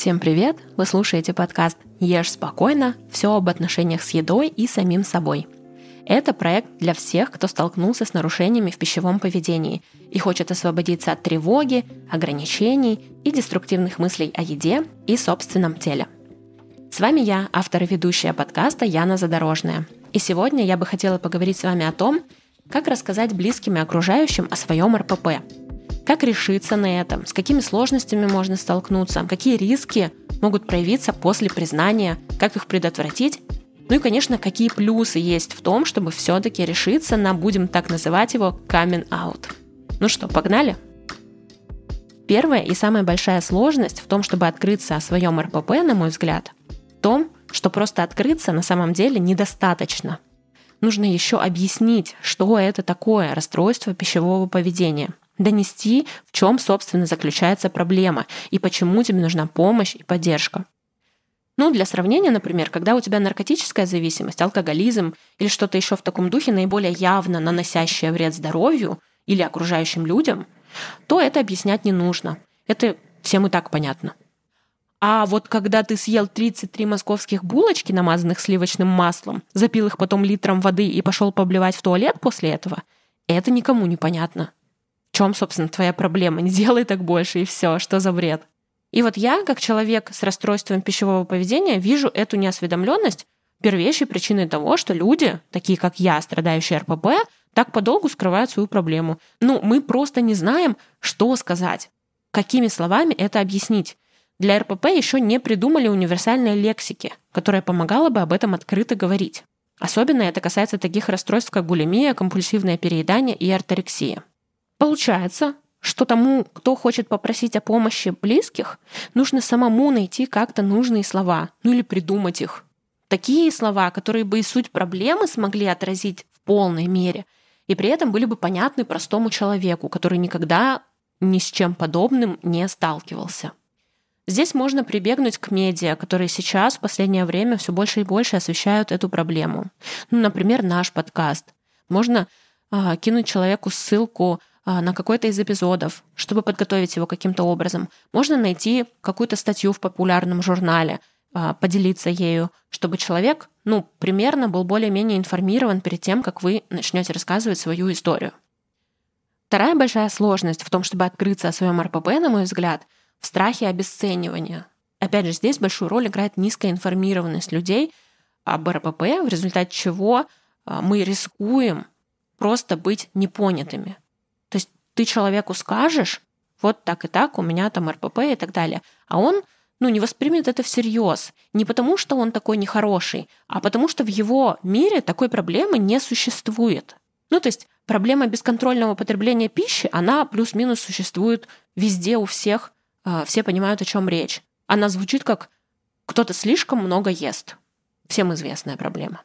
Всем привет! Вы слушаете подкаст «Ешь спокойно. Все об отношениях с едой и самим собой». Это проект для всех, кто столкнулся с нарушениями в пищевом поведении и хочет освободиться от тревоги, ограничений и деструктивных мыслей о еде и собственном теле. С вами я, автор и ведущая подкаста Яна Задорожная. И сегодня я бы хотела поговорить с вами о том, как рассказать близким и окружающим о своем РПП – как решиться на этом? С какими сложностями можно столкнуться? Какие риски могут проявиться после признания? Как их предотвратить? Ну и, конечно, какие плюсы есть в том, чтобы все-таки решиться на, будем так называть его, coming out. Ну что, погнали? Первая и самая большая сложность в том, чтобы открыться о своем РПП, на мой взгляд, в том, что просто открыться на самом деле недостаточно. Нужно еще объяснить, что это такое расстройство пищевого поведения донести, в чем, собственно, заключается проблема и почему тебе нужна помощь и поддержка. Ну, для сравнения, например, когда у тебя наркотическая зависимость, алкоголизм или что-то еще в таком духе, наиболее явно наносящее вред здоровью или окружающим людям, то это объяснять не нужно. Это всем и так понятно. А вот когда ты съел 33 московских булочки, намазанных сливочным маслом, запил их потом литром воды и пошел поблевать в туалет после этого, это никому не понятно чем, собственно, твоя проблема? Не делай так больше, и все, что за бред? И вот я, как человек с расстройством пищевого поведения, вижу эту неосведомленность первейшей причиной того, что люди, такие как я, страдающие РПП, так подолгу скрывают свою проблему. Ну, мы просто не знаем, что сказать, какими словами это объяснить. Для РПП еще не придумали универсальной лексики, которая помогала бы об этом открыто говорить. Особенно это касается таких расстройств, как булимия, компульсивное переедание и орторексия. Получается, что тому, кто хочет попросить о помощи близких, нужно самому найти как-то нужные слова, ну или придумать их. Такие слова, которые бы и суть проблемы смогли отразить в полной мере, и при этом были бы понятны простому человеку, который никогда ни с чем подобным не сталкивался. Здесь можно прибегнуть к медиа, которые сейчас в последнее время все больше и больше освещают эту проблему. Ну, например, наш подкаст. Можно а, кинуть человеку ссылку на какой-то из эпизодов, чтобы подготовить его каким-то образом. Можно найти какую-то статью в популярном журнале, а, поделиться ею, чтобы человек, ну, примерно был более-менее информирован перед тем, как вы начнете рассказывать свою историю. Вторая большая сложность в том, чтобы открыться о своем РПП, на мой взгляд, в страхе обесценивания. Опять же, здесь большую роль играет низкая информированность людей об РПП, в результате чего а, мы рискуем просто быть непонятыми ты человеку скажешь, вот так и так, у меня там РПП и так далее, а он ну, не воспримет это всерьез. Не потому, что он такой нехороший, а потому, что в его мире такой проблемы не существует. Ну, то есть проблема бесконтрольного потребления пищи, она плюс-минус существует везде у всех, а, все понимают, о чем речь. Она звучит как «кто-то слишком много ест». Всем известная проблема.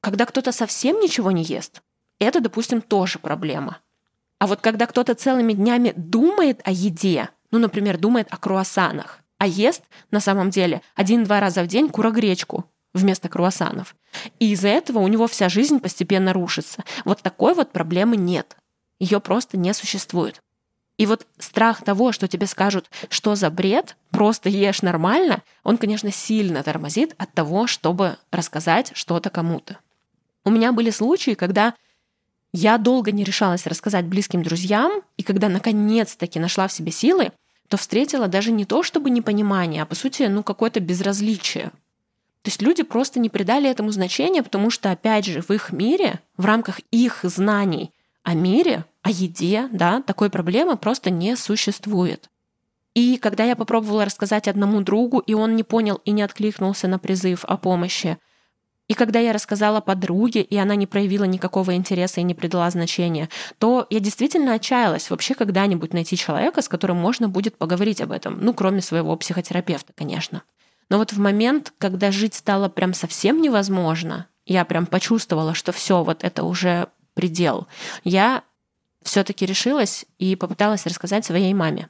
Когда кто-то совсем ничего не ест, это, допустим, тоже проблема. А вот когда кто-то целыми днями думает о еде, ну, например, думает о круассанах, а ест на самом деле один-два раза в день курогречку вместо круассанов. И из-за этого у него вся жизнь постепенно рушится. Вот такой вот проблемы нет. Ее просто не существует. И вот страх того, что тебе скажут, что за бред, просто ешь нормально, он, конечно, сильно тормозит от того, чтобы рассказать что-то кому-то. У меня были случаи, когда я долго не решалась рассказать близким друзьям, и когда наконец-таки нашла в себе силы, то встретила даже не то чтобы непонимание, а по сути, ну, какое-то безразличие. То есть люди просто не придали этому значения, потому что, опять же, в их мире, в рамках их знаний о мире, о еде, да, такой проблемы просто не существует. И когда я попробовала рассказать одному другу, и он не понял и не откликнулся на призыв о помощи, и когда я рассказала подруге, и она не проявила никакого интереса и не придала значения, то я действительно отчаялась вообще когда-нибудь найти человека, с которым можно будет поговорить об этом. Ну, кроме своего психотерапевта, конечно. Но вот в момент, когда жить стало прям совсем невозможно, я прям почувствовала, что все, вот это уже предел, я все-таки решилась и попыталась рассказать своей маме.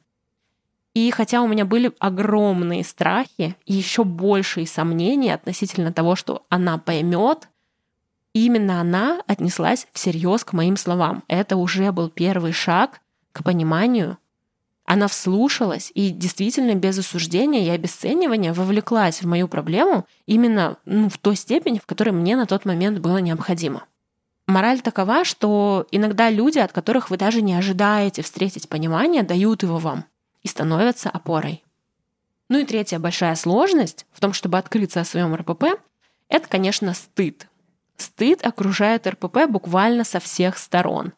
И хотя у меня были огромные страхи и еще большие сомнения относительно того, что она поймет, именно она отнеслась всерьез к моим словам. Это уже был первый шаг к пониманию, Она вслушалась и действительно без осуждения и обесценивания вовлеклась в мою проблему именно ну, в той степени, в которой мне на тот момент было необходимо. Мораль такова, что иногда люди, от которых вы даже не ожидаете встретить понимание, дают его вам и становятся опорой. Ну и третья большая сложность в том, чтобы открыться о своем РПП, это, конечно, стыд. Стыд окружает РПП буквально со всех сторон.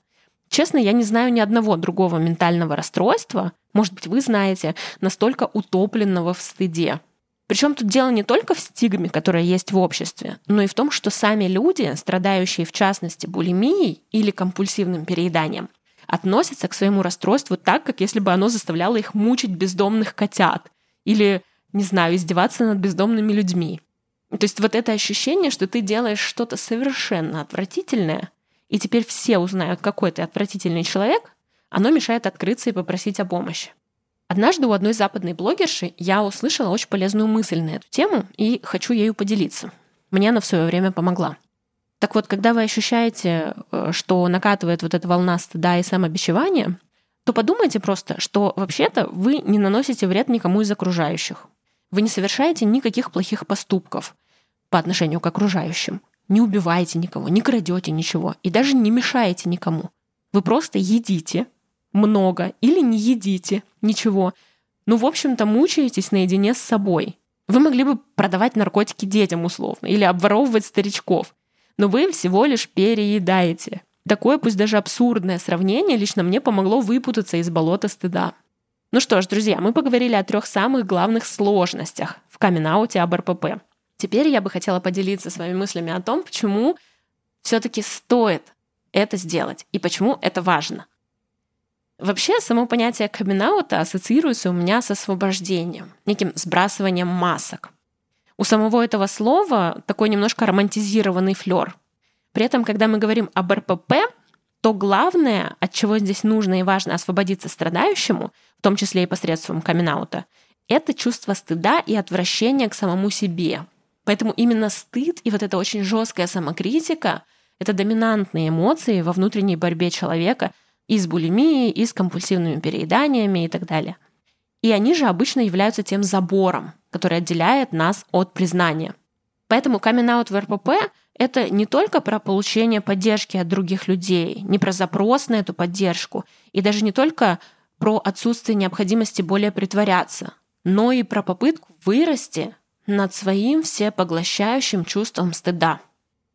Честно, я не знаю ни одного другого ментального расстройства, может быть, вы знаете, настолько утопленного в стыде. Причем тут дело не только в стигме, которая есть в обществе, но и в том, что сами люди, страдающие в частности булимией или компульсивным перееданием, относятся к своему расстройству так, как если бы оно заставляло их мучить бездомных котят или, не знаю, издеваться над бездомными людьми. То есть вот это ощущение, что ты делаешь что-то совершенно отвратительное, и теперь все узнают, какой ты отвратительный человек, оно мешает открыться и попросить о помощи. Однажды у одной западной блогерши я услышала очень полезную мысль на эту тему и хочу ею поделиться. Мне она в свое время помогла. Так вот, когда вы ощущаете, э, что накатывает вот эта волна стыда и самобичевания, то подумайте просто, что вообще-то вы не наносите вред никому из окружающих. Вы не совершаете никаких плохих поступков по отношению к окружающим. Не убиваете никого, не крадете ничего и даже не мешаете никому. Вы просто едите много или не едите ничего. Ну, в общем-то, мучаетесь наедине с собой. Вы могли бы продавать наркотики детям условно или обворовывать старичков, но вы всего лишь переедаете. Такое, пусть даже абсурдное сравнение, лично мне помогло выпутаться из болота стыда. Ну что ж, друзья, мы поговорили о трех самых главных сложностях в камин об РПП. Теперь я бы хотела поделиться своими мыслями о том, почему все-таки стоит это сделать и почему это важно. Вообще, само понятие камин ассоциируется у меня с освобождением, неким сбрасыванием масок. У самого этого слова такой немножко романтизированный флер. При этом, когда мы говорим об РПП, то главное, от чего здесь нужно и важно освободиться страдающему, в том числе и посредством камин это чувство стыда и отвращения к самому себе. Поэтому именно стыд и вот эта очень жесткая самокритика — это доминантные эмоции во внутренней борьбе человека и с булимией, и с компульсивными перееданиями и так далее. И они же обычно являются тем забором, который отделяет нас от признания. Поэтому камин в РПП — это не только про получение поддержки от других людей, не про запрос на эту поддержку, и даже не только про отсутствие необходимости более притворяться, но и про попытку вырасти над своим всепоглощающим чувством стыда.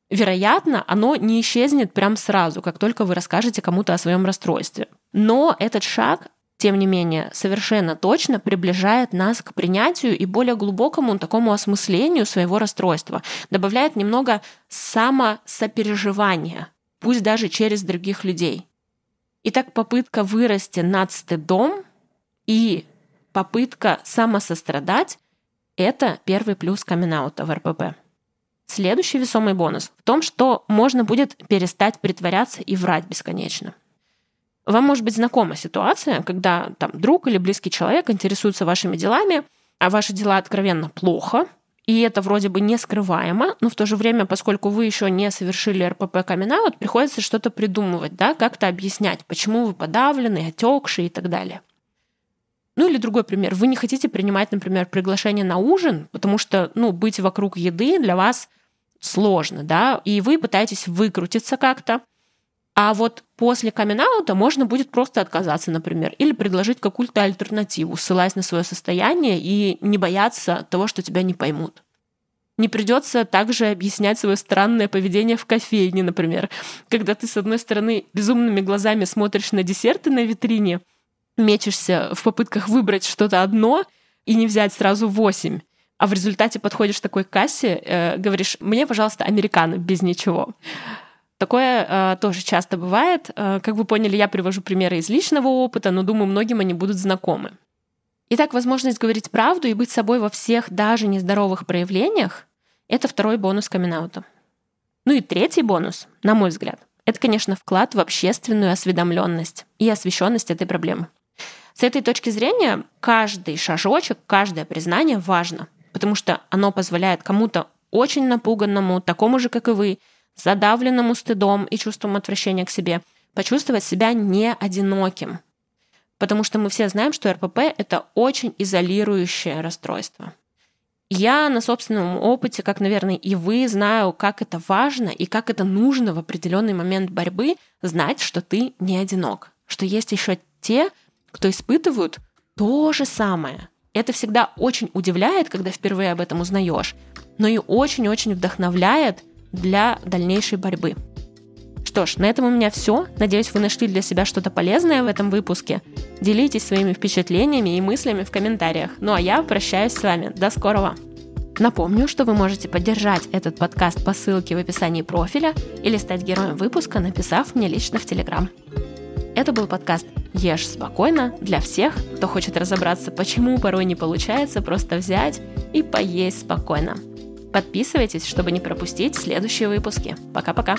Вероятно, оно не исчезнет прям сразу, как только вы расскажете кому-то о своем расстройстве. Но этот шаг, тем не менее, совершенно точно приближает нас к принятию и более глубокому такому осмыслению своего расстройства, добавляет немного самосопереживания, пусть даже через других людей. Итак, попытка вырасти над стыдом и попытка самосострадать – это первый плюс камин в РПП. Следующий весомый бонус в том, что можно будет перестать притворяться и врать бесконечно. Вам может быть знакома ситуация, когда там друг или близкий человек интересуется вашими делами, а ваши дела откровенно плохо, и это вроде бы не скрываемо, но в то же время, поскольку вы еще не совершили РПП камин приходится что-то придумывать, да, как-то объяснять, почему вы подавлены, отекшие и так далее. Ну или другой пример. Вы не хотите принимать, например, приглашение на ужин, потому что, ну, быть вокруг еды для вас сложно, да, и вы пытаетесь выкрутиться как-то. А вот после камин можно будет просто отказаться, например, или предложить какую-то альтернативу, ссылаясь на свое состояние и не бояться того, что тебя не поймут. Не придется также объяснять свое странное поведение в кофейне, например, когда ты, с одной стороны, безумными глазами смотришь на десерты на витрине, мечешься в попытках выбрать что-то одно и не взять сразу восемь, а в результате подходишь к такой кассе, э, говоришь, мне, пожалуйста, американо без ничего. Такое э, тоже часто бывает. Э, как вы поняли, я привожу примеры из личного опыта, но думаю, многим они будут знакомы. Итак, возможность говорить правду и быть собой во всех даже нездоровых проявлениях — это второй бонус камин -аута. Ну и третий бонус, на мой взгляд, это, конечно, вклад в общественную осведомленность и освещенность этой проблемы. С этой точки зрения каждый шажочек, каждое признание важно потому что оно позволяет кому-то очень напуганному, такому же, как и вы, задавленному стыдом и чувством отвращения к себе, почувствовать себя не одиноким. Потому что мы все знаем, что РПП — это очень изолирующее расстройство. Я на собственном опыте, как, наверное, и вы, знаю, как это важно и как это нужно в определенный момент борьбы знать, что ты не одинок, что есть еще те, кто испытывают то же самое. Это всегда очень удивляет, когда впервые об этом узнаешь, но и очень-очень вдохновляет для дальнейшей борьбы. Что ж, на этом у меня все. Надеюсь, вы нашли для себя что-то полезное в этом выпуске. Делитесь своими впечатлениями и мыслями в комментариях. Ну а я прощаюсь с вами. До скорого! Напомню, что вы можете поддержать этот подкаст по ссылке в описании профиля или стать героем выпуска, написав мне лично в Телеграм. Это был подкаст «Ешь спокойно» для всех, кто хочет разобраться, почему порой не получается просто взять и поесть спокойно. Подписывайтесь, чтобы не пропустить следующие выпуски. Пока-пока!